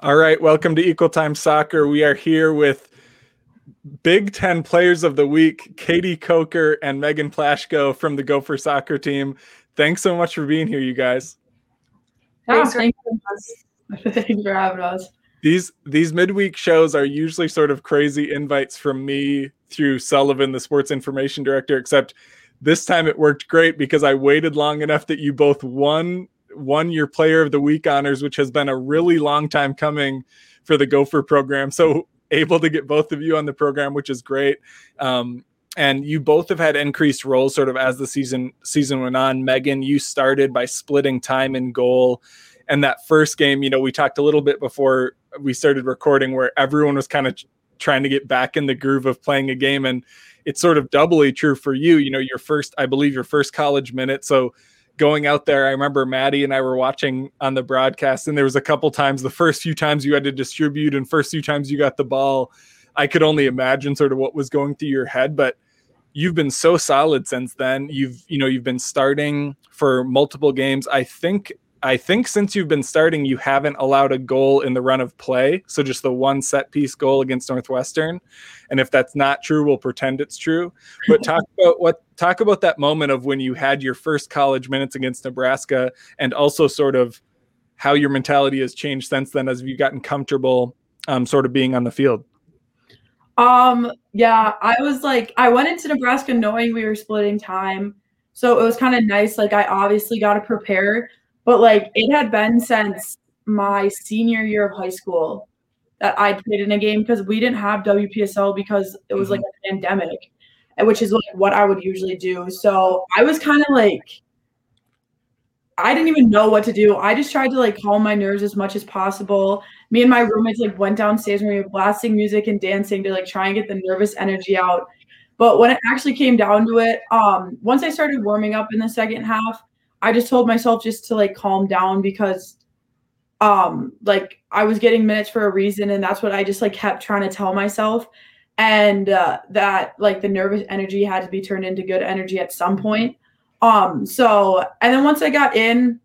All right, welcome to Equal Time Soccer. We are here with Big Ten Players of the Week, Katie Coker and Megan Plaschko from the Gopher Soccer team. Thanks so much for being here, you guys. Thanks, for, Thanks for having us. These these midweek shows are usually sort of crazy invites from me through Sullivan, the sports information director, except this time it worked great because I waited long enough that you both won won your player of the week honors, which has been a really long time coming for the Gopher program. So able to get both of you on the program, which is great. Um, and you both have had increased roles sort of as the season season went on. Megan, you started by splitting time in goal. And that first game, you know, we talked a little bit before we started recording where everyone was kind of trying to get back in the groove of playing a game. And it's sort of doubly true for you. You know, your first, I believe, your first college minute. So going out there, I remember Maddie and I were watching on the broadcast, and there was a couple times, the first few times you had to distribute, and first few times you got the ball, I could only imagine sort of what was going through your head. But you've been so solid since then. You've you know you've been starting for multiple games. I think I think since you've been starting, you haven't allowed a goal in the run of play. So just the one set piece goal against Northwestern. And if that's not true, we'll pretend it's true. But talk about what talk about that moment of when you had your first college minutes against Nebraska and also sort of how your mentality has changed since then as you've gotten comfortable um, sort of being on the field. Um, yeah, I was like, I went into Nebraska knowing we were splitting time. So it was kind of nice. Like, I obviously got to prepare but like it had been since my senior year of high school that I'd played in a game because we didn't have WPSL because it was mm-hmm. like a pandemic, which is like what I would usually do. So I was kind of like, I didn't even know what to do. I just tried to like calm my nerves as much as possible. Me and my roommates like went downstairs and we were blasting music and dancing to like try and get the nervous energy out. But when it actually came down to it, um, once I started warming up in the second half, I just told myself just to like calm down because um like I was getting minutes for a reason and that's what I just like kept trying to tell myself. And uh, that like the nervous energy had to be turned into good energy at some point. Um so and then once I got in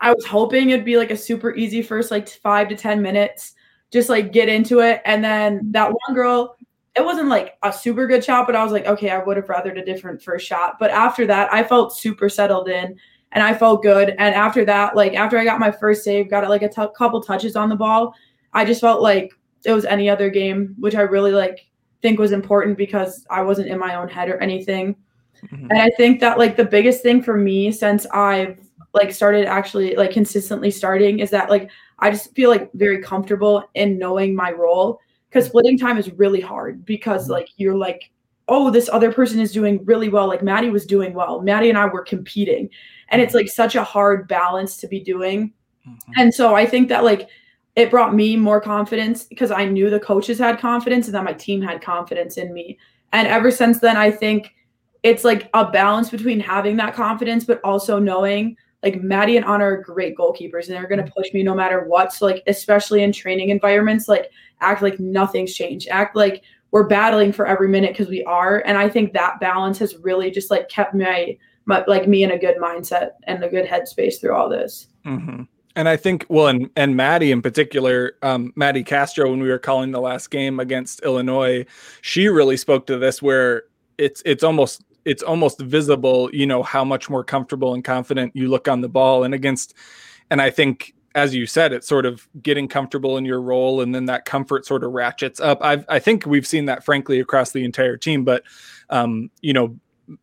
I was hoping it'd be like a super easy first like 5 to 10 minutes just like get into it. And then that one girl it wasn't like a super good shot but I was like okay I would have rathered a different first shot. But after that I felt super settled in and I felt good. And after that, like after I got my first save, got like a t- couple touches on the ball, I just felt like it was any other game, which I really like think was important because I wasn't in my own head or anything. Mm-hmm. And I think that like the biggest thing for me since I've like started actually like consistently starting is that like I just feel like very comfortable in knowing my role because splitting time is really hard because mm-hmm. like you're like oh this other person is doing really well like Maddie was doing well Maddie and I were competing and it's like such a hard balance to be doing mm-hmm. and so i think that like it brought me more confidence because i knew the coaches had confidence and that my team had confidence in me and ever since then i think it's like a balance between having that confidence but also knowing like Maddie and Anna are great goalkeepers and they're going to push me no matter what. So like especially in training environments, like act like nothing's changed. Act like we're battling for every minute because we are. And I think that balance has really just like kept my but like me in a good mindset and a good headspace through all this. Mm-hmm. And I think, well, and and Maddie in particular, um, Maddie Castro, when we were calling the last game against Illinois, she really spoke to this where it's it's almost it's almost visible, you know, how much more comfortable and confident you look on the ball, and against, and I think as you said, it's sort of getting comfortable in your role, and then that comfort sort of ratchets up. I I think we've seen that frankly across the entire team, but um, you know,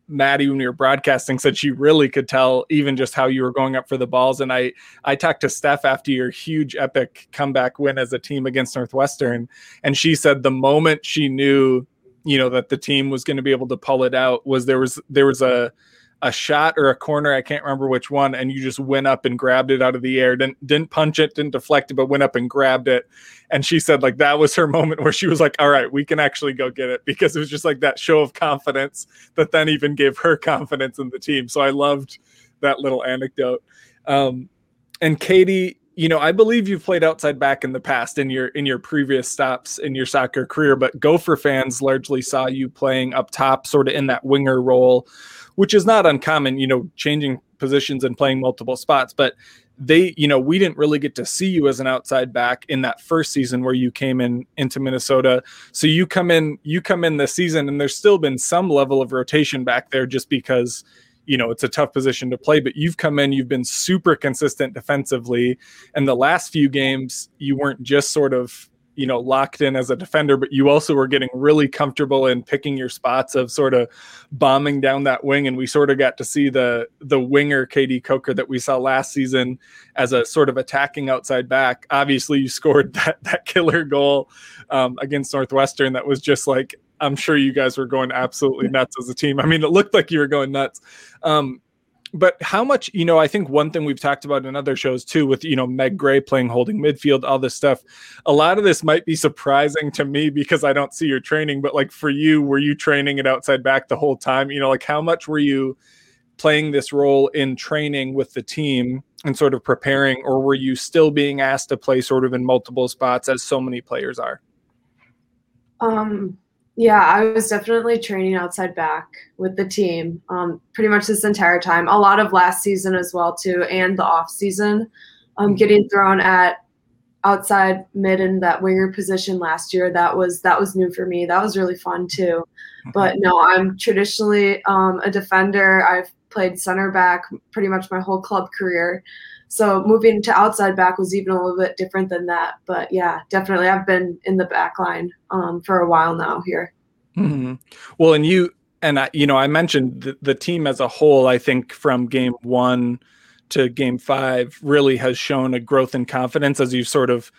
Maddie when you were broadcasting said she really could tell even just how you were going up for the balls. And I I talked to Steph after your huge epic comeback win as a team against Northwestern, and she said the moment she knew, you know, that the team was going to be able to pull it out was there was there was a a shot or a corner, I can't remember which one, and you just went up and grabbed it out of the air. Didn't didn't punch it, didn't deflect it, but went up and grabbed it. And she said like that was her moment where she was like, "All right, we can actually go get it," because it was just like that show of confidence that then even gave her confidence in the team. So I loved that little anecdote. Um, and Katie, you know, I believe you've played outside back in the past in your in your previous stops in your soccer career, but Gopher fans largely saw you playing up top, sort of in that winger role which is not uncommon, you know, changing positions and playing multiple spots. But they, you know, we didn't really get to see you as an outside back in that first season where you came in into Minnesota. So you come in, you come in this season, and there's still been some level of rotation back there just because you know it's a tough position to play but you've come in you've been super consistent defensively and the last few games you weren't just sort of you know locked in as a defender but you also were getting really comfortable in picking your spots of sort of bombing down that wing. And we sort of got to see the the winger KD Coker that we saw last season as a sort of attacking outside back. Obviously you scored that that killer goal um, against Northwestern that was just like I'm sure you guys were going absolutely nuts as a team. I mean it looked like you were going nuts. Um, but how much you know i think one thing we've talked about in other shows too with you know meg gray playing holding midfield all this stuff a lot of this might be surprising to me because i don't see your training but like for you were you training it outside back the whole time? You know like how much were you playing this role in training with the team and sort of preparing or were you still being asked to play sort of in multiple spots as so many players are? Um yeah, I was definitely training outside back with the team um, pretty much this entire time. A lot of last season as well too, and the off season. Um, mm-hmm. getting thrown at outside mid in that winger position last year that was that was new for me. That was really fun too. Mm-hmm. But no, I'm traditionally um, a defender. I've played center back pretty much my whole club career. So moving to outside back was even a little bit different than that. But yeah, definitely, I've been in the back line um, for a while now here. Mm-hmm. Well, and you and I, you know, I mentioned the, the team as a whole. I think from game one to game five really has shown a growth in confidence as you've sort of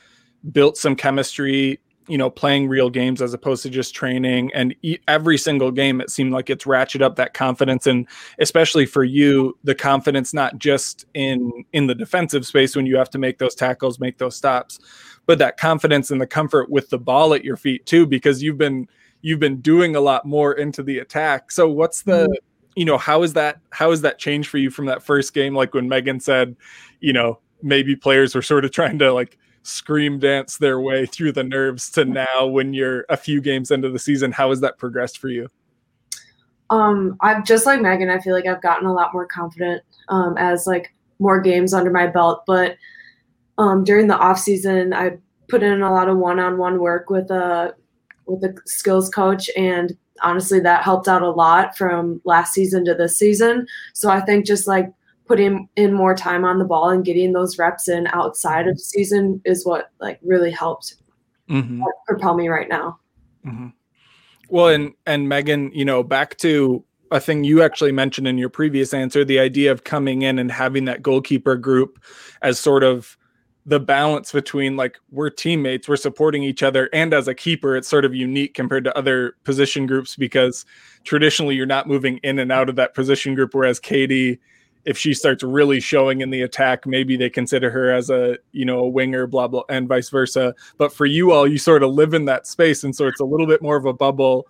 built some chemistry you know playing real games as opposed to just training. And every single game it seemed like it's ratchet up that confidence. And especially for you the confidence not just in in the defensive space when you have to make those tackles make those stops but that confidence and the comfort with the ball at your feet too because you've been you've been doing a lot more into the attack. So what's the mm-hmm. you know how is that how is that change for you from that first game? Like when megan said you know maybe players were sort of trying to like scream dance their way through the nerves to now when you're a few games into the season how has that progressed for you? Um i've just like megan i feel like i've gotten a lot more confident um as like more games under my belt but um during the off season i put in a lot of one-on-one work with a with a skills coach and honestly that helped out a lot from last season to this season. So i think just like putting in more time on the ball and getting those reps in outside of season is what like really helped mm-hmm. propel me right now. Mm-hmm. Well, and and Megan, you know, back to a thing you actually mentioned in your previous answer, the idea of coming in and having that goalkeeper group as sort of the balance between like we're teammates, we're supporting each other, and as a keeper, it's sort of unique compared to other position groups because traditionally you're not moving in and out of that position group, whereas KD if she starts really showing in the attack, maybe they consider her as a you know a winger, blah blah, and vice versa. But for you all, you sort of live in that space, and so it's a little bit more of a bubble.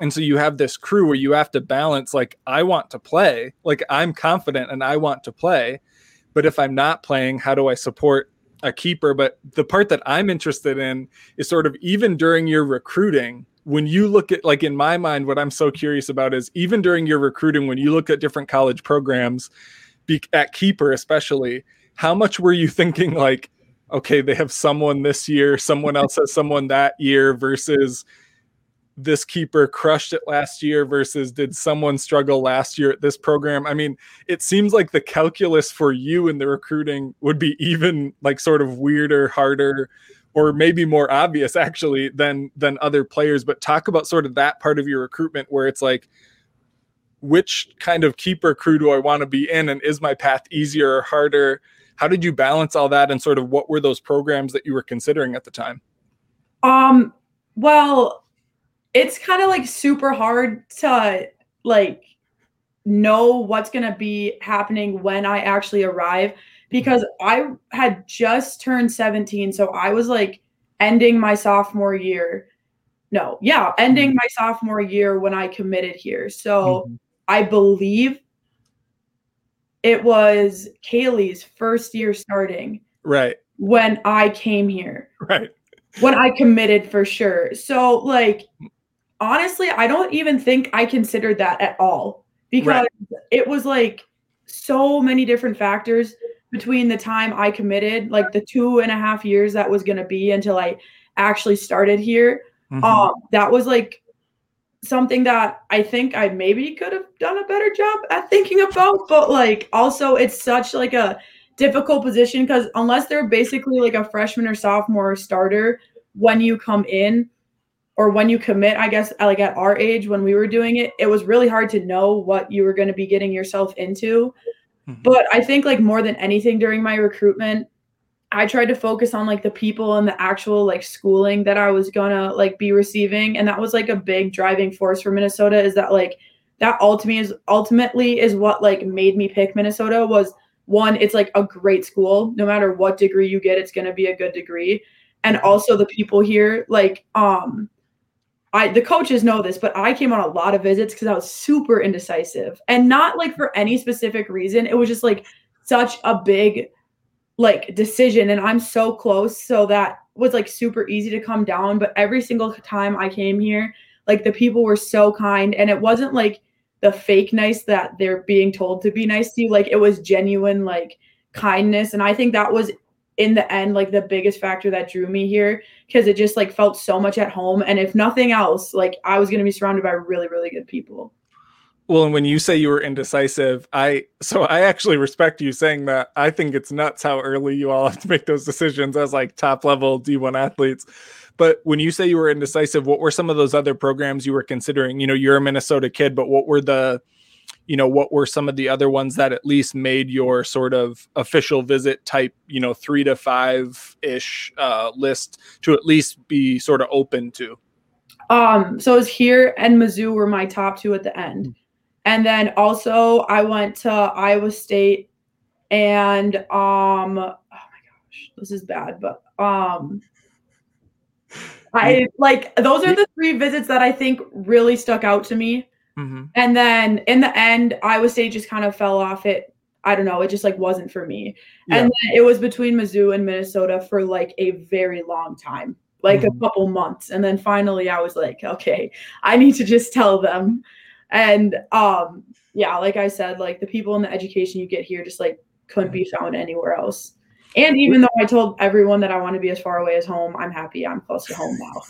And so you have this crew where you have to balance like I want to play, like I'm confident and I want to play, but if I'm not playing, how do I support a keeper? But the part that I'm interested in is sort of even during your recruiting, when you look at like in my mind what i'm so curious about is even during your recruiting when you look at different college programs be, at keeper especially how much were you thinking like okay they have someone this year someone else has someone that year versus this keeper crushed it last year versus did someone struggle last year at this program? I mean it seems like the calculus for you in the recruiting would be even like sort of weirder harder or maybe more obvious actually than than other players but talk about sort of that part of your recruitment where it's like which kind of keeper crew do i want to be in and is my path easier or harder? How did you balance all that and sort of what were those programs that you were considering at the time? Um well it's kind of like super hard to like know what's going to be happening when i actually arrive because I had just turned 17. So I was like ending my sophomore year. No, yeah, ending mm-hmm. my sophomore year when I committed here. So mm-hmm. I believe it was Kaylee's first year starting. Right. When I came here. Right. When I committed for sure. So, like, honestly, I don't even think I considered that at all because right. it was like so many different factors between the time I committed, like the two and a half years that was going to be until I actually started here. Mm-hmm. Um, that was like something that I think I maybe could have done a better job at thinking about, but like also it's such like a difficult position because unless they're basically like a freshman or sophomore starter when you come in or when you commit, I guess like at our age when we were doing it, it was really hard to know what you were going to be getting yourself into. Mm-hmm. But I think like more than anything during my recruitment, I tried to focus on like the people and the actual like schooling that I was gonna like be receiving. And that was like a big driving force for Minnesota is that like that ultimately is ultimately is what like made me pick Minnesota was one, it's like a great school. No matter what degree you get, it's gonna be a good degree. And also the people here, like um I the coaches know this, but I came on a lot of visits because I was super indecisive. And not like for any specific reason. It was just like such a big like decision. And I'm so close so that was like super easy to come down. But every single time I came here like the people were so kind. And it wasn't like the fake nice that they're being told to be nice to you. Like it was genuine like kindness. And I think that was in the end like the biggest factor that drew me here because it just like felt so much at home and if nothing else like I was going to be surrounded by really really good people. Well, and when you say you were indecisive, I so I actually respect you saying that. I think it's nuts how early you all have to make those decisions as like top level D1 athletes. But when you say you were indecisive, what were some of those other programs you were considering? You know, you're a Minnesota kid, but what were the you know, what were some of the other ones that at least made your sort of official visit type, you know, 3 to 5 ish uh list to at least be sort of open to? Um, so it was here and Mizzou were my top two at the end. Mm-hmm and then also I went to Iowa State and um oh my gosh, this is bad, but um I like those are the three visits that I think really stuck out to me. Mm-hmm. And then in the end, Iowa State just kind of fell off it. I don't know. It just like wasn't for me. Yeah. And it was between Mizzou and Minnesota for like a very long time, like mm-hmm. a couple months. And then finally I was like, okay, I need to just tell them and um yeah like i said like the people in the education you get here just like couldn't be found anywhere else and even though i told everyone that i want to be as far away as home i'm happy i'm close to home now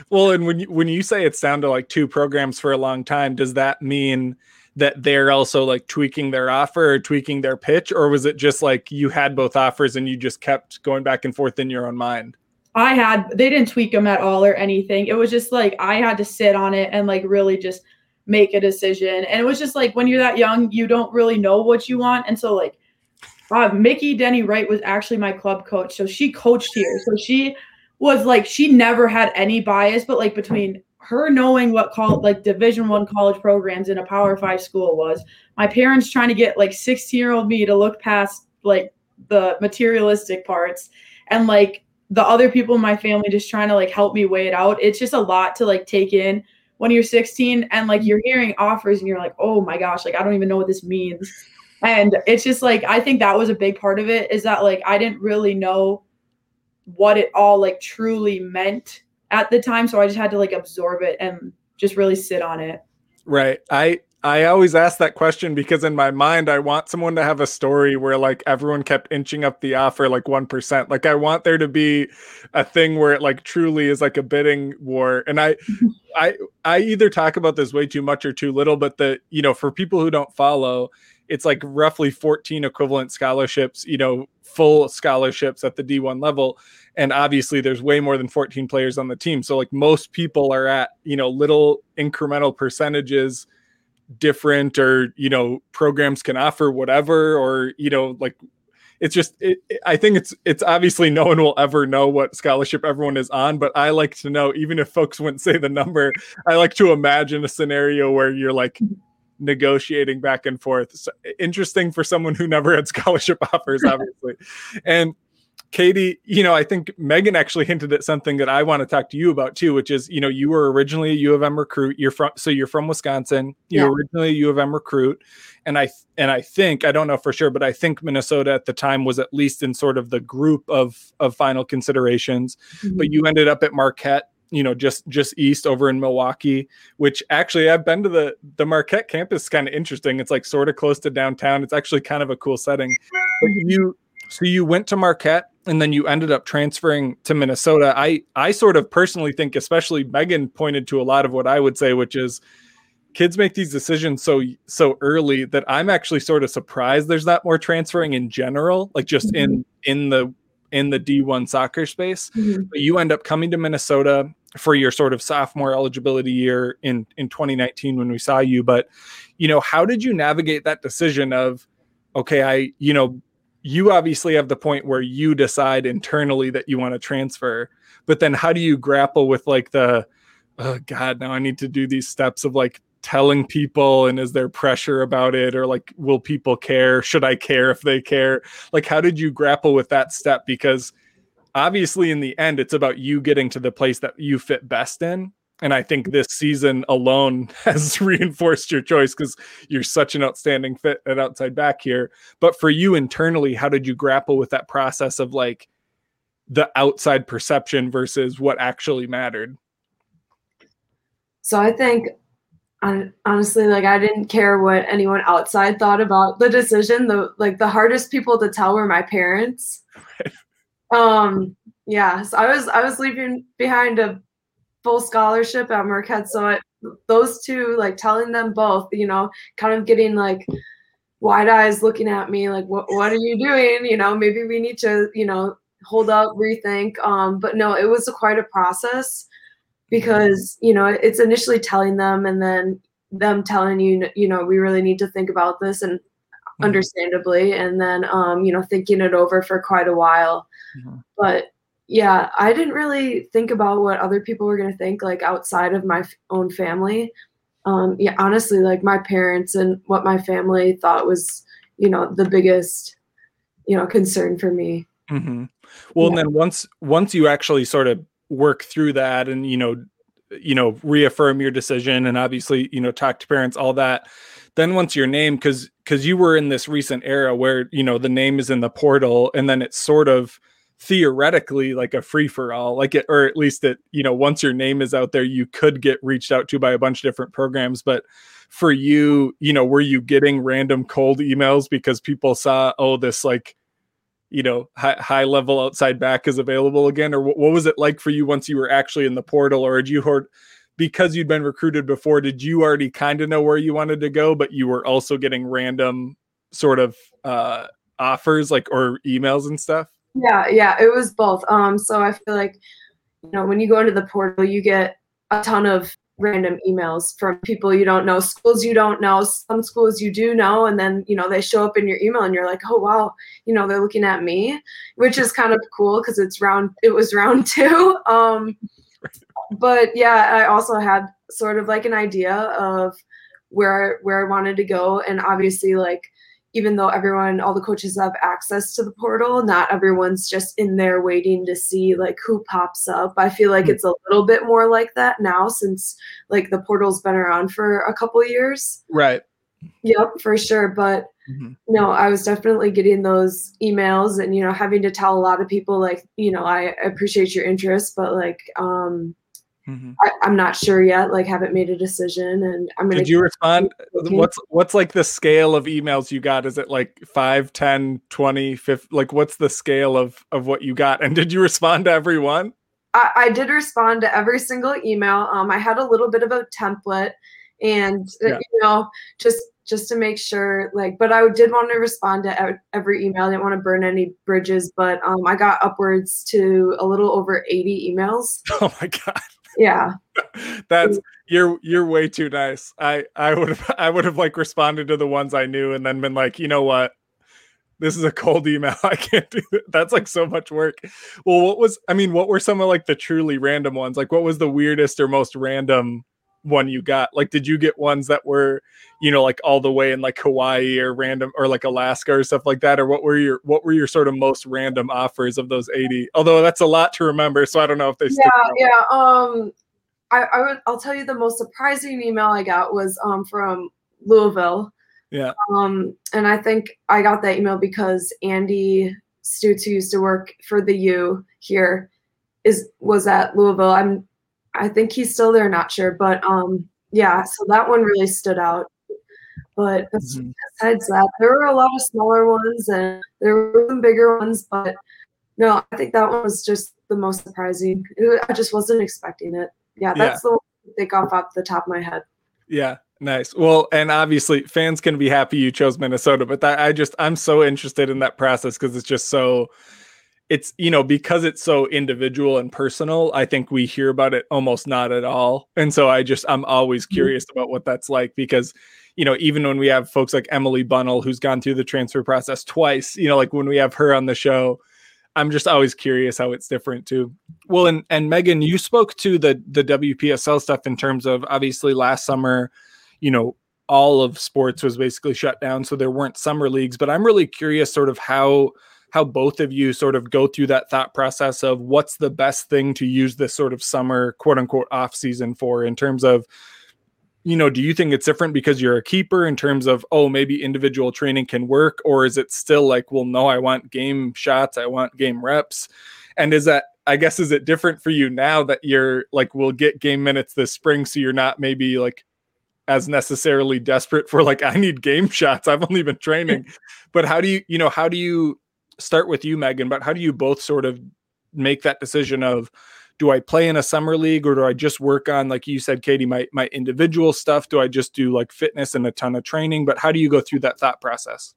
well and when you when you say it's down to like two programs for a long time does that mean that they're also like tweaking their offer or tweaking their pitch or was it just like you had both offers and you just kept going back and forth in your own mind i had they didn't tweak them at all or anything it was just like i had to sit on it and like really just make a decision. And it was just like when you're that young, you don't really know what you want. And so like uh, Mickey Denny Wright was actually my club coach. So she coached here. So she was like she never had any bias, but like between her knowing what call like division one college programs in a power five school was, my parents trying to get like 16 year old me to look past like the materialistic parts and like the other people in my family just trying to like help me weigh it out. It's just a lot to like take in when you're 16 and like you're hearing offers and you're like, oh my gosh, like I don't even know what this means. And it's just like I think that was a big part of it is that like I didn't really know what it all like truly meant at the time. So I just had to like absorb it and just really sit on it. Right. I I always ask that question because in my mind, I want someone to have a story where like everyone kept inching up the offer like 1%. Like I want there to be a thing where it like truly is like a bidding war. And I, I, I either talk about this way too much or too little, but the, you know, for people who don't follow, it's like roughly 14 equivalent scholarships, you know, full scholarships at the D1 level. And obviously there's way more than 14 players on the team. So like most people are at, you know, little incremental percentages different or you know programs can offer whatever or you know like it's just it, i think it's it's obviously no one will ever know what scholarship everyone is on but i like to know even if folks wouldn't say the number i like to imagine a scenario where you're like negotiating back and forth so, interesting for someone who never had scholarship offers obviously and Katie, you know, I think Megan actually hinted at something that I want to talk to you about too, which is, you know, you were originally a U of M recruit. You're from, so you're from Wisconsin. You're yeah. originally a U of M recruit, and I and I think I don't know for sure, but I think Minnesota at the time was at least in sort of the group of of final considerations. Mm-hmm. But you ended up at Marquette you know, just just east over in Milwaukee, which actually I've been to the the Marquette campus. Kind of interesting. It's like sort of close to downtown. It's actually kind of a cool setting. But you so you went to Marquette and then you ended up transferring to Minnesota. I I sort of personally think, especially Megan pointed to a lot of what I would say, which is kids make these decisions so so early that I'm actually sort of surprised there's not more transferring in general, like just mm-hmm. in in the in the D1 soccer space. Mm-hmm. But you end up coming to Minnesota for your sort of sophomore eligibility year in in 2019 when we saw you, but you know, how did you navigate that decision of okay, I you know, you obviously have the point where you decide internally that you want to transfer, but then how do you grapple with like the oh god, now I need to do these steps of like telling people and is there pressure about it or like will people care? Should i care if they care? Like how did you grapple with that step? Because obviously in the end it's about you getting to the place that you fit best in. And i think this season alone has reinforced your choice because you're such an outstanding fit at outside back here. But for you internally how did you grapple with that process of like the outside perception versus what actually mattered? So i think honestly like i didn't care what anyone outside thought about the decision. The like the hardest people to tell were my parents um yeah so i was i was leaving behind a full scholarship at marquette so it, those two like telling them both you know kind of getting like wide eyes looking at me like what, what are you doing? You know maybe we need to you know hold up rethink. Um but no it was quite a process because you know it's initially telling them and then them telling you you know we really need to think about this and mm-hmm. understandably and then um you know thinking it over for quite a while mm-hmm. but yeah i didn't really think about what other people were going to think like outside of my own family um yeah honestly like my parents and what my family thought was you know the biggest you know concern for me mm-hmm. well yeah. and then once once you actually sort of work through that and you know you know reaffirm your decision and obviously you know talk to parents all that then once your name because because you were in this recent era where you know the name is in the portal and then it's sort of theoretically like a free for all like it or at least that you know once your name is out there you could get reached out to by a bunch of different programs. But for you you know were you getting random cold emails because people saw oh this like you know high, high level outside back is available again? Or what, what was it like for you once you were actually in the portal? Or did you heard because you'd been recruited before did you already kind of know where you wanted to go but you were also getting random sort of uh offers like or emails and stuff yeah yeah it was both um so i feel like you know when you go into the portal you get a ton of random emails from people you don't know, schools you don't know, some schools you do know, and then you know they show up in your email and you're like, oh wow, you know they're looking at me, which is kind of cool because it's round. It was round two. Um, but yeah, I also had sort of like an idea of where where I wanted to go, and obviously like even though everyone, all the coaches have access to the portal, not everyone's just in there waiting to see like who pops up. I feel like mm-hmm. it's a little bit more like that now since like the portal's been around for a couple years. Right. Yep, for sure. But mm-hmm. no, I was definitely getting those emails and you know having to tell a lot of people like you know I appreciate your interest, but like um Mm-hmm. I, am not sure yet. Like, haven't made a decision, and I'm gonna. Did you respond? What's what's like the scale of emails you got? Is it like 5, 10, 20, 50? Like, what's the scale of of what you got? And did you respond to everyone? I, I did respond to every single email. Um, I had a little bit of a template, and uh, yeah. you know, just just to make sure like but i did want to respond to every email i didn't want to burn any bridges but um, i got upwards to a little over 80 emails oh my god yeah. That's you're you're way too nice. I i would have i would have like responded to the ones i knew and then been like you know what? This is a cold email. I can't do it that's like so much work. Well what was i mean what were some of like the truly random ones? Like what was the weirdest or most random one you got? Like did you get ones that were you know like all the way in like hawaii or random or like alaska or stuff like that? Or what were your what were your sort of most random offers of those 80 although that's a lot to remember so i don't know if they yeah yeah um I, I would i'll tell you the most surprising email i got was um from louisville. Yeah. Um and i think i got that email because andy stutz who used to work for the u here is was at louisville. I'm I think he's still there, not sure, but um, yeah. So that one really stood out. But mm-hmm. besides that, there were a lot of smaller ones and there were some bigger ones, but no, I think that one was just the most surprising. I just wasn't expecting it. Yeah, that's yeah. the one I think off off the top of my head. Yeah, nice. Well, and obviously fans can be happy you chose Minnesota, but that I just I'm so interested in that process because it's just so it's you know because it's so individual and personal i think we hear about it almost not at all and so i just i'm always mm-hmm. curious about what that's like because you know even when we have folks like emily bunnell who's gone through the transfer process twice you know like when we have her on the show i'm just always curious how it's different too well and and megan you spoke to the the wpsl stuff in terms of obviously last summer you know all of sports was basically shut down so there weren't summer leagues but i'm really curious sort of how how both of you sort of go through that thought process of what's the best thing to use this sort of summer quote unquote off season for in terms of you know do you think it's different because you're a keeper in terms of oh maybe individual training can work or is it still like well no i want game shots i want game reps? And is that i guess is it different for you now that you're like we'll get game minutes this spring so you're not maybe like as necessarily desperate for like i need game shots i've only been training. But how do you you know how do you start with you, Megan, but how do you both sort of make that decision of do I play in a summer league or do I just work on, like you said, Katie, my my individual stuff? Do I just do like fitness and a ton of training? But how do you go through that thought process?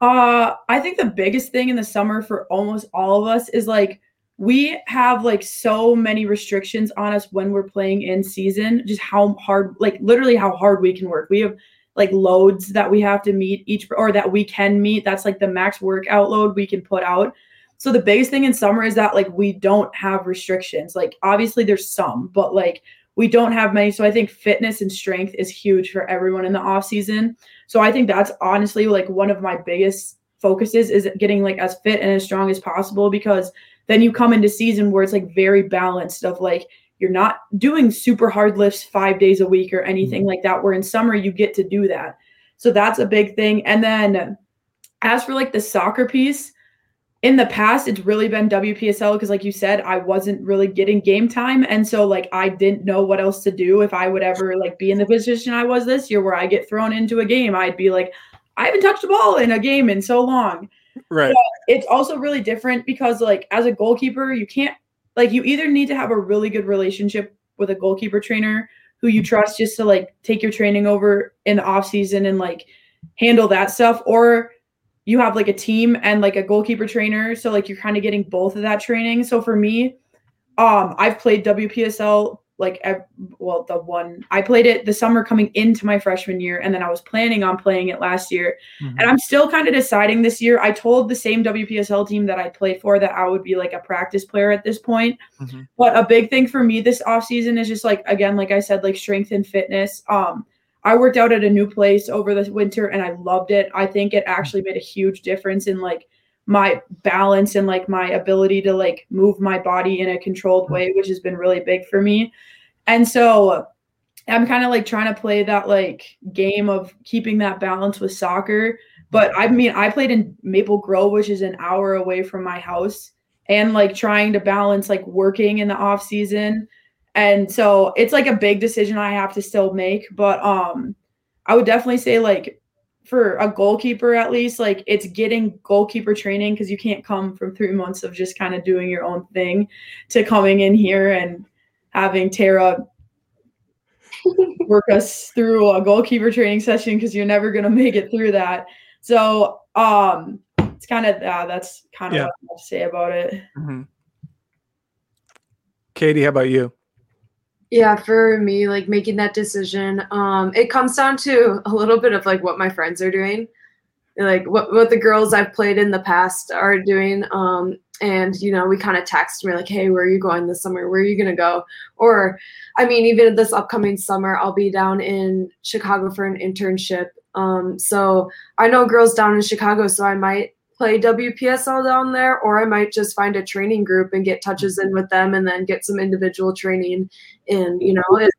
Uh, I think the biggest thing in the summer for almost all of us is like we have like so many restrictions on us when we're playing in season, just how hard, like literally how hard we can work. We have like loads that we have to meet each or that we can meet. That's like the max workout load we can put out. So the biggest thing in summer is that like we don't have restrictions. Like obviously there's some, but like we don't have many. So I think fitness and strength is huge for everyone in the off season. So I think that's honestly like one of my biggest focuses is getting like as fit and as strong as possible because then you come into season where it's like very balanced of like you're not doing super hard lifts five days a week or anything mm-hmm. like that. Where in summer you get to do that. So that's a big thing. And then as for like the soccer piece, in the past it's really been WPSL because like you said, I wasn't really getting game time. And so like I didn't know what else to do if I would ever like be in the position I was this year where I get thrown into a game. I'd be like, I haven't touched a ball in a game in so long. Right. But it's also really different because like as a goalkeeper, you can't like you either need to have a really good relationship with a goalkeeper trainer who you trust just to like take your training over in the off season and like handle that stuff or you have like a team and like a goalkeeper trainer. So like you're kind of getting both of that training. So for me um i've played wpsl like well the one I played it the summer coming into my freshman year and then I was planning on playing it last year. Mm-hmm. and I'm still kind of deciding this year. I told the same WPSL team that I played for that I would be like a practice player at this point. Mm-hmm. but a big thing for me this off season is just like again like I said like strength and fitness. Um I worked out at a new place over the winter and I loved it. I think it actually made a huge difference in like my balance and like my ability to like move my body in a controlled way which has been really big for me and so i'm kind of like trying to play that like game of keeping that balance with soccer. But i mean i played in maple grove which is an hour away from my house and like trying to balance like working in the off season. And so it's like a big decision i have to still make but um i would definitely say like for a goalkeeper at least like it's getting goalkeeper training because you can't come from three months of just kind of doing your own thing to coming in here and having tara work us through a goalkeeper training session because you're never going to make it through that so um it's kind of uh, that's kind of yeah. what i have to say about it mm-hmm. katie how about you yeah, for me, like making that decision, um, it comes down to a little bit of like what my friends are doing, like what what the girls I've played in the past are doing. Um, and you know, we kind of text and we're like, "Hey, where are you going this summer? Where are you gonna go?" Or, I mean, even this upcoming summer, I'll be down in Chicago for an internship. Um, so I know girls down in Chicago, so I might play WPSL down there, or I might just find a training group and get touches in with them and then get some individual training and you know, it,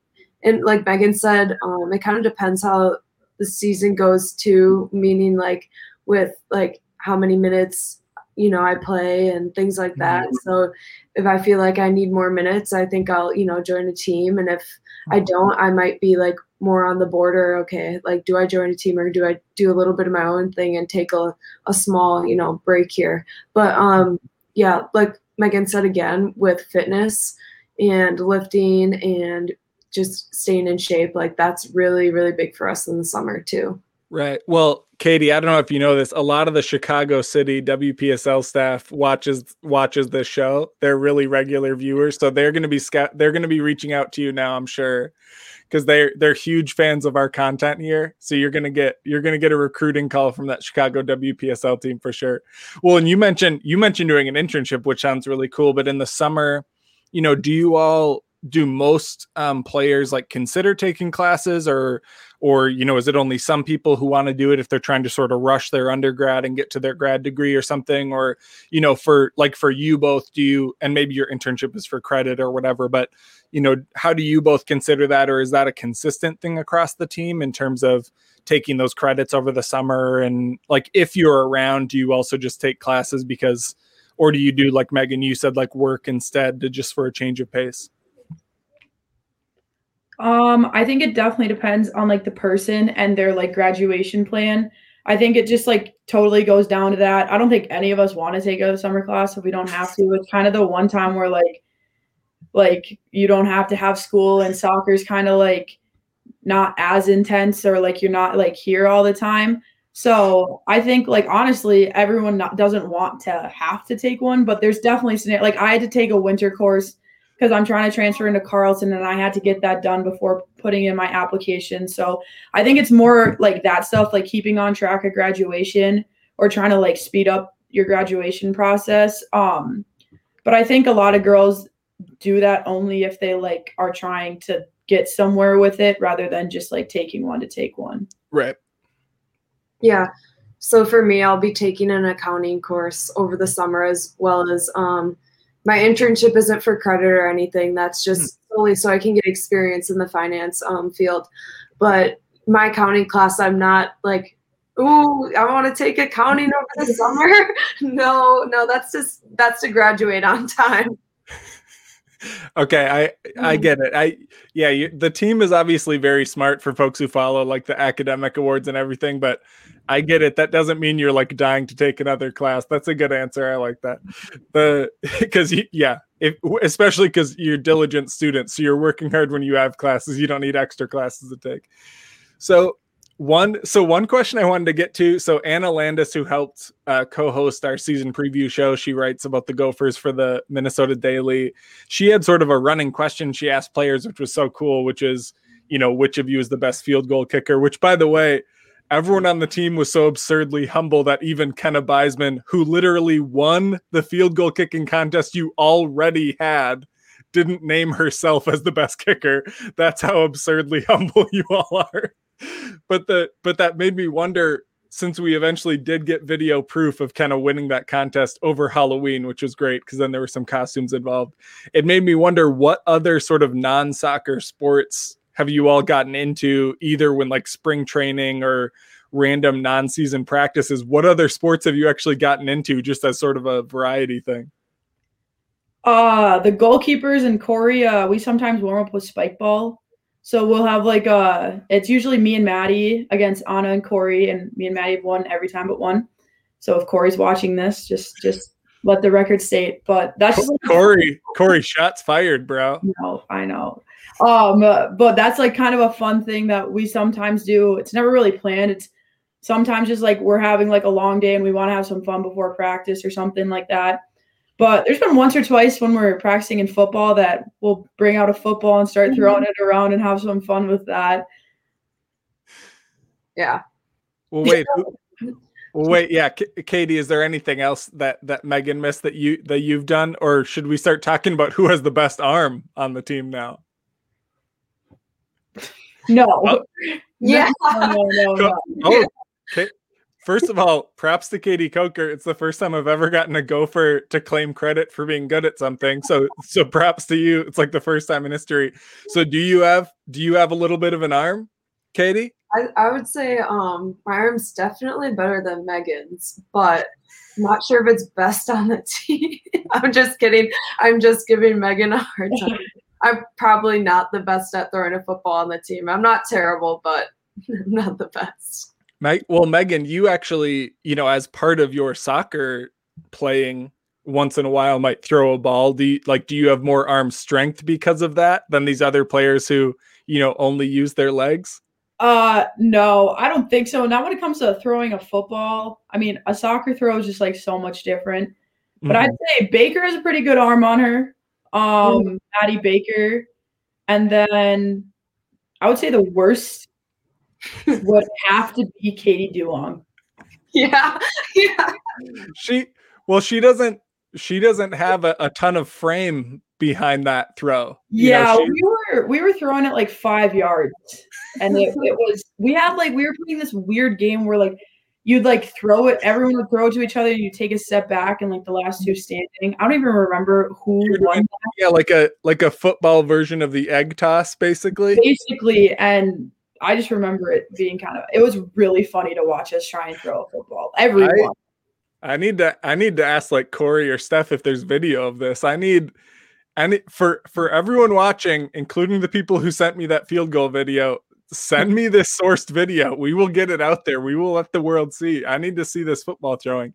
and like Megan said, um, it kind of depends how the season goes too, meaning like with like how many minutes you know I play and things like that. Mm-hmm. So if I feel like I need more minutes, I think I'll you know join a team, and if I mm-hmm. don't, I might be like more on the border. Okay, like do I join a team or do I do a little bit of my own thing and take a a small you know break here? But um yeah, like Megan said again with fitness and lifting and just staying in shape, like that's really really big for us in the summer too. Right. Well, Katie, I don't know if you know this. A lot of the Chicago City WPSL staff watches watches this show. They're really regular viewers, so they're going to be sca- they're going to be reaching out to you now. I'm sure because they're they're huge fans of our content here. So you're gonna get you're gonna get a recruiting call from that Chicago WPSL team for sure. Well, and you mentioned you mentioned doing an internship, which sounds really cool. But in the summer, you know, do you all do most um, players like consider taking classes or or you know is it only some people who want to do it if they're trying to sort of rush their undergrad and get to their grad degree or something? Or you know for like for you both do you and maybe your internship is for credit or whatever but you know how do you both consider that? Or is that a consistent thing across the team in terms of taking those credits over the summer? And like if you're around do you also just take classes because or do you do like megan you said like work instead to just for a change of pace um, I think it definitely depends on like the person and their like graduation plan. I think it just like totally goes down to that. I don't think any of us want to take a summer class if we don't have to. It's kind of the one time where like like you don't have to have school and soccer's kind of like not as intense or like you're not like here all the time. So I think like honestly, everyone not, doesn't want to have to take one, but there's definitely like I had to take a winter course because I'm trying to transfer into Carlson and I had to get that done before putting in my application. So I think it's more like that stuff, like keeping on track of graduation or trying to like speed up your graduation process. Um, but I think a lot of girls do that only if they like are trying to get somewhere with it rather than just like taking one to take one. Right. Yeah. So for me, I'll be taking an accounting course over the summer as well as um, my internship isn't for credit or anything. That's just mm-hmm. solely so I can get experience in the finance um, field. But my accounting class, I'm not like, ooh, I want to take accounting over the summer. no, no, that's just that's to graduate on time. okay, I I hmm. get it. I yeah, you, the team is obviously very smart for folks who follow like the academic awards and everything, but I get it. That doesn't mean you're like dying to take another class. That's a good answer. I like that. The because yeah, if, especially because you're diligent students, so you're working hard when you have classes. You don't need extra classes to take. So one so one question i wanted to get to so anna landis who helped uh, co-host our season preview show she writes about the gophers for the minnesota daily she had sort of a running question she asked players which was so cool which is you know which of you is the best field goal kicker which by the way everyone on the team was so absurdly humble that even Kenna Beisman, who literally won the field goal kicking contest you already had, didn't name herself as the best kicker. That's how absurdly humble you all are. But the but that made me wonder since we eventually did get video proof of Kenna winning that contest over Halloween, which was great because then there were some costumes involved. It made me wonder what other sort of non-soccer sports have you all gotten into either when like spring training or random non-season practices? What other sports have you actually gotten into just as sort of a variety thing? Uh the goalkeepers in korea we sometimes warm up with spike ball. So we'll have like uh it's usually me and maddie against anna and corey and me and maddie have won every time but one. So if corey's watching this just just let the record state but that's corey corey shots fired bro. No i know um, but that's like kind of a fun thing that we sometimes do. It's never really planned. It's sometimes just like we're having like a long day and we want to have some fun before practice or something like that. But there's been once or twice when we're practicing in football that we'll bring out a football and start throwing mm-hmm. it around and have some fun with that. Yeah. Well, wait. well, wait. Yeah, K- Katie, is there anything else that that Megan missed that you that you've done, or should we start talking about who has the best arm on the team now? No. Oh. Yeah. No, no, no, oh, okay. First of all, props to Katie Coker. It's the first time I've ever gotten a gopher to claim credit for being good at something. So so props to you. It's like the first time in history. So do you have do you have a little bit of an arm, Katie? I, I would say um my arm's definitely better than Megan's, but I'm not sure if it's best on the team. I'm just kidding. I'm just giving Megan a hard time. I'm probably not the best at throwing a football on the team. I'm not terrible, but I'm not the best. Meg, well, Megan, you actually, you know, as part of your soccer playing, once in a while might throw a ball. Do you, like, do you have more arm strength because of that than these other players who, you know, only use their legs? Uh, no, I don't think so. Not when it comes to throwing a football. I mean, a soccer throw is just like so much different. But Mhm. I'd say Baker has a pretty good arm on her. Um, Maddie Baker, and then I would say the worst would have to be Katie Duong. Yeah, yeah. she, well, she doesn't, she doesn't have a, a ton of frame behind that throw. You know, Yeah, she- we were we were throwing it like five yards, and it, it was we had like we were playing this weird game where like you'd like throw it, everyone would throw it to each other, you take a step back, and like the last two standing. I don't even remember who won yeah, like a like a football version of the egg toss, basically. basically, and I just remember it being kind of it was really funny to watch us try and throw a football. Everyone. I need to I need to ask like Corey or Steph if there's video of this. I need and for for everyone watching, including the people who sent me that field goal video, send me this sourced video. We will get it out there. We will let the world see. I need to see this football throwing.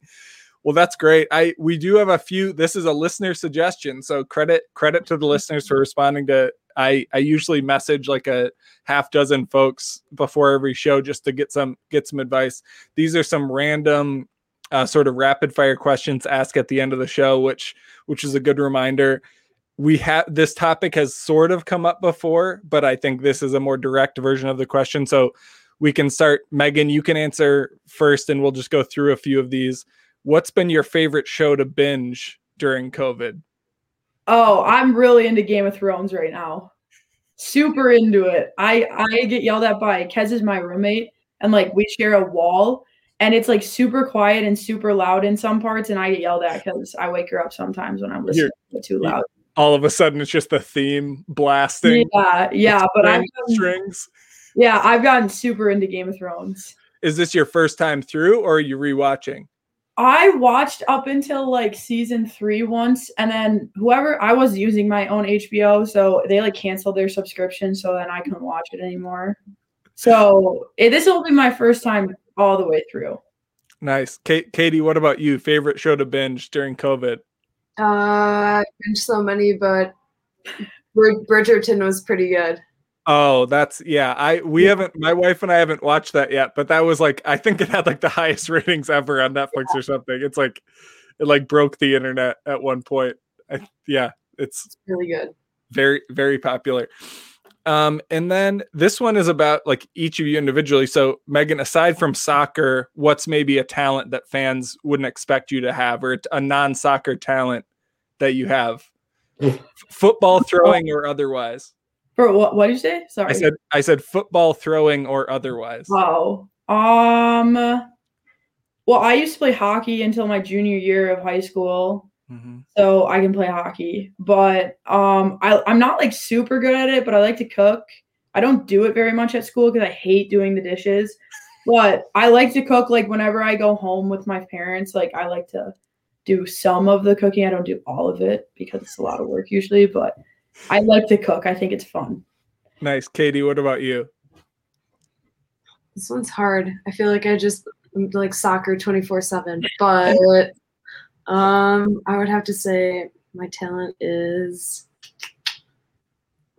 Well, that's great. I we do have a few. This is a listener suggestion, so credit credit to the listeners for responding to. I I usually message like a half dozen folks before every show just to get some get some advice. These are some random uh, sort of rapid fire questions asked at the end of the show, which which is a good reminder. We have this topic has sort of come up before, but I think this is a more direct version of the question. So we can start. Megan, you can answer first, and we'll just go through a few of these. What's been your favorite show to binge during COVID? Oh, I'm really into Game of Thrones right now. Super into it. I I get yelled at by Kez is my roommate, and like we share a wall, and it's like super quiet and super loud in some parts, and I get yelled at because I wake her up sometimes when I'm listening too loud. All of a sudden, it's just the theme blasting. Yeah, yeah, but I've gotten, strings. yeah, I've gotten super into Game of Thrones. Is this your first time through, or are you rewatching? I watched up until like season three once, and then whoever I was using my own HBO, so they like canceled their subscription, so then I couldn't watch it anymore. So it, this will be my first time all the way through. Nice, Kate, Katie. What about you? Favorite show to binge during COVID? Uh, I benched so many, but Brid- Bridgerton was pretty good. Oh, that's yeah. I we haven't. My wife and I haven't watched that yet, but that was like I think it had like the highest ratings ever on Netflix or something. It's like it like broke the internet at one point. I, yeah, it's Really good. very very popular. Um, and then this one is about like each of you individually. So Megan, aside from soccer, what's maybe a talent that fans wouldn't expect you to have, or a non-soccer talent that you have, football throwing or otherwise? For what? What did you say? Sorry. I said I said football throwing or otherwise. Oh, um. Well, I used to play hockey until my junior year of high school, Mhm. so I can play hockey. But um, I, I'm not like super good at it, but I like to cook. I don't do it very much at school because I hate doing the dishes. But I like to cook like whenever I go home with my parents. Like I like to do some of the cooking. I don't do all of it because it's a lot of work usually. But I like to cook. I think it's fun. Nice, Katie. What about you? This one's hard. I feel like I just like soccer 24 7. But um, I would have to say my talent is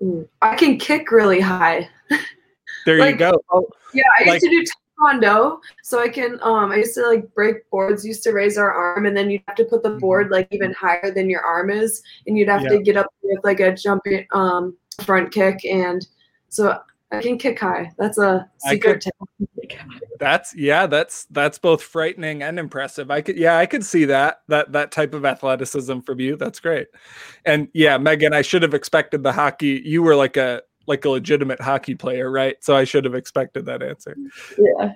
Ooh, I can kick really high. There you go. Oh, Yeah, I used to do taekwondo, so I can. Um, I used to like break boards. Used to raise our arm, and then you'd have to put the board like even higher than your arm is, and you'd have Yeah. to get up with like a jumping um front kick, and so I can kick high. That's a secret could- tip. that's yeah. That's that's both frightening and impressive. I could yeah, I could see that that that type of athleticism from you. That's great. And yeah, Megan, I should have expected the hockey. You were like a like a legitimate hockey player, right? So I should have expected that answer. Yeah.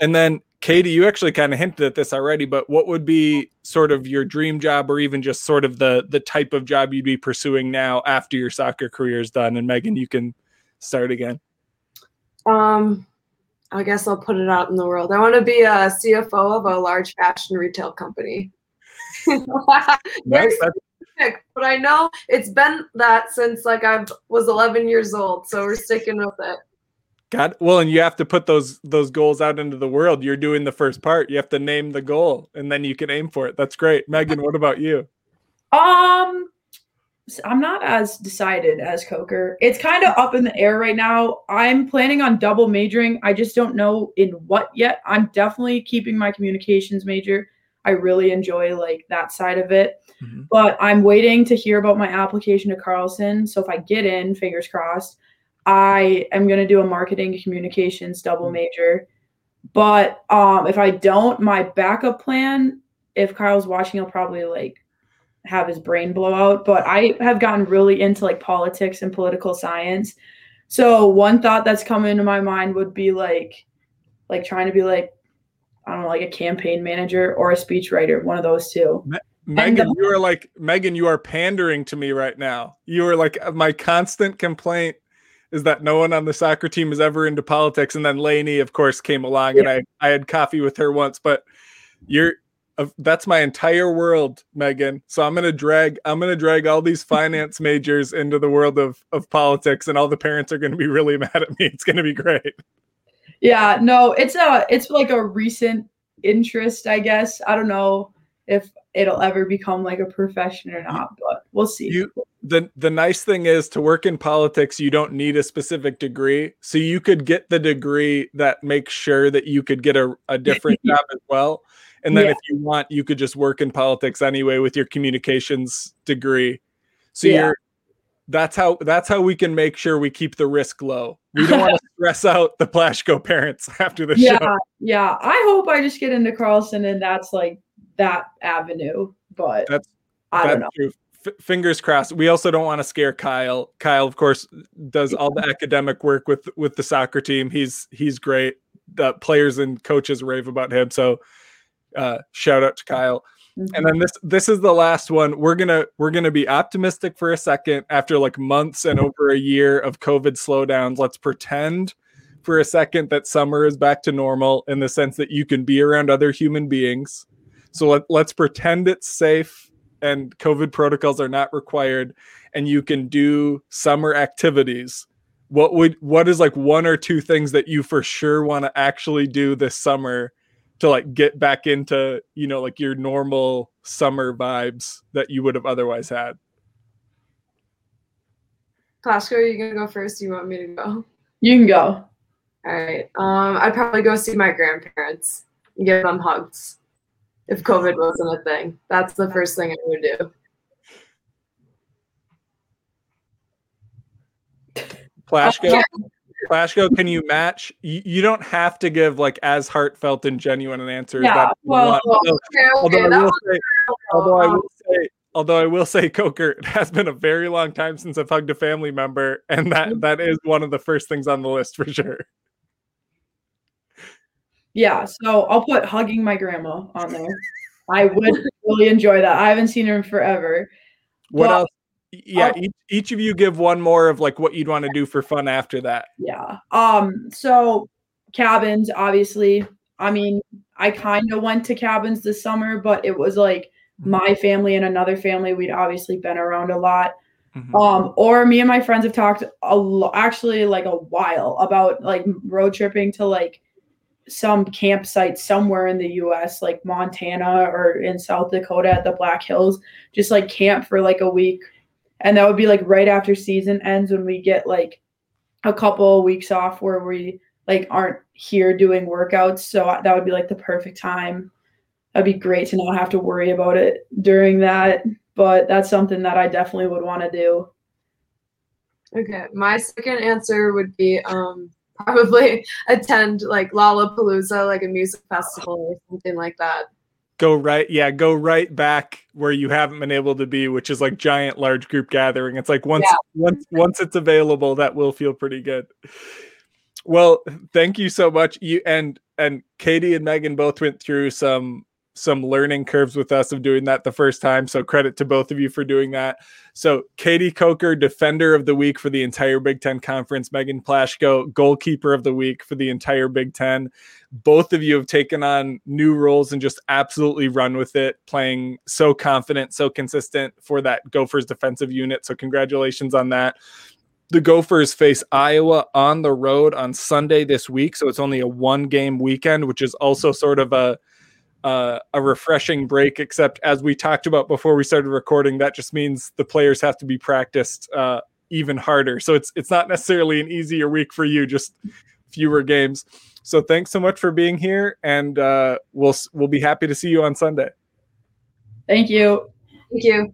And then Katie, you actually kind of hinted at this already, but what would be sort of your dream job or even just sort of the the type of job you'd be pursuing now after your soccer career is done? And Megan, you can start again. Um, I guess I'll put it out in the world. I want to be a CFO of a large fashion retail company. nice. but I know it's been that since like I was 11 years old, so we're sticking with it. God, well, and you have to put those those goals out into the world. You're doing the first part. You have to name the goal, and then you can aim for it. That's great, Megan. What about you? Um, I'm not as decided as Coker. It's kind of up in the air right now. I'm planning on double majoring. I just don't know in what yet. I'm definitely keeping my communications major. I really enjoy like that side of it. Mm-hmm. But I'm waiting to hear about my application to Carlson. So if I get in, fingers crossed, I am going to do a marketing communications double mm-hmm. major. But um, if I don't, my backup plan, if Kyle's watching, he'll probably like have his brain blow out. But I have gotten really into like politics and political science. So one thought that's come into my mind would be like, like trying to be like, I don't know, like a campaign manager or a speechwriter, one of those two. Megan, the- you are like Megan, you are pandering to me right now. You are like my constant complaint is that no one on the soccer team is ever into politics. And then Lainey, of course, came along yeah. and I, I had coffee with her once, but you're that's my entire world, Megan. So I'm gonna drag I'm gonna drag all these finance majors into the world of of politics, and all the parents are gonna be really mad at me. It's gonna be great. Yeah, no, it's a it's like a recent interest, I guess. I don't know if it'll ever become like a profession or not, but we'll see. You, the the nice thing is to work in politics, you don't need a specific degree. So you could get the degree that makes sure that you could get a, a different job as well. And then yeah. if you want, you could just work in politics anyway with your communications degree. So yeah. you're that's how that's how we can make sure we keep the risk low. We don't want to stress out the Plaschko parents after the yeah, show. Yeah, I hope I just get into Carlson and that's like that avenue. But that's I don't know. True. F- fingers crossed. We also don't want to scare Kyle. Kyle, of course, does all the academic work with with the soccer team. He's he's great. The players and coaches rave about him. So uh, shout out to Kyle. Mm-hmm. And then this this is the last one. We're gonna we're gonna be optimistic for a second after like months and over a year of COVID slowdowns. Let's pretend for a second that summer is back to normal in the sense that you can be around other human beings. So let, let's pretend it's safe and COVID protocols are not required and you can do summer activities. What would what is like one or two things that you for sure want to actually do this summer to like get back into you know like your normal summer vibes that you would have otherwise had Plaschko, are you gonna go first? you want me to go? You can go. All right. Um, I'd probably go see my grandparents and give them hugs if COVID wasn't a thing. That's the first thing I would do. Plaschko, Plaschko, can you match? You, you, don't have to give like as heartfelt and genuine an answer yeah, well, although, okay, okay, I will say, although I will say, although I will say, Coker, it has been a very long time since I've hugged a family member, and that mm-hmm. that is one of the first things on the list for sure. Yeah, so I'll put hugging my grandma on there. I would really enjoy that. I haven't seen her in forever. What but, else? Yeah each, each of you give one more of like what you'd want to do for fun after that yeah um so cabins obviously i mean i kind of went to cabins this summer but it was like mm-hmm. my family and another family we'd obviously been around a lot mm-hmm. um or me and my friends have talked a lot actually like a while about like road tripping to like some campsite somewhere in the US, like Montana or in South Dakota at the Black Hills, just like camp for like a week, and that would be like right after season ends when we get like a couple of weeks off where we like aren't here doing workouts. So that would be like the perfect time. That'd be great to not have to worry about it during that but that's something that i definitely would want to do. Okay my second answer would be um probably attend like lollapalooza like a music festival or something like that go right yeah go right back where you haven't been able to be which is like giant large group gathering. It's like once yeah. once once it's available that will feel pretty good. Well thank you so much. You and and katie and megan both went through some some learning curves with us of doing that the first time. So credit to both of you for doing that. So Katie Coker, defender of the week for the entire Big Ten conference. Megan Plaschko, goalkeeper of the week for the entire Big Ten. Both of you have taken on new roles and just absolutely run with it, playing so confident, so consistent for that Gophers defensive unit. So congratulations on that the Gophers face Iowa on the road on Sunday this week, so it's only a one game weekend, which is also sort of a uh, a refreshing break. Except as we talked about before we started recording, that just means the players have to be practiced uh, even harder. So it's it's not necessarily an easier week for you, just fewer games. So thanks so much for being here, and uh, we'll we'll be happy to see you on Sunday. Thank you. Thank you.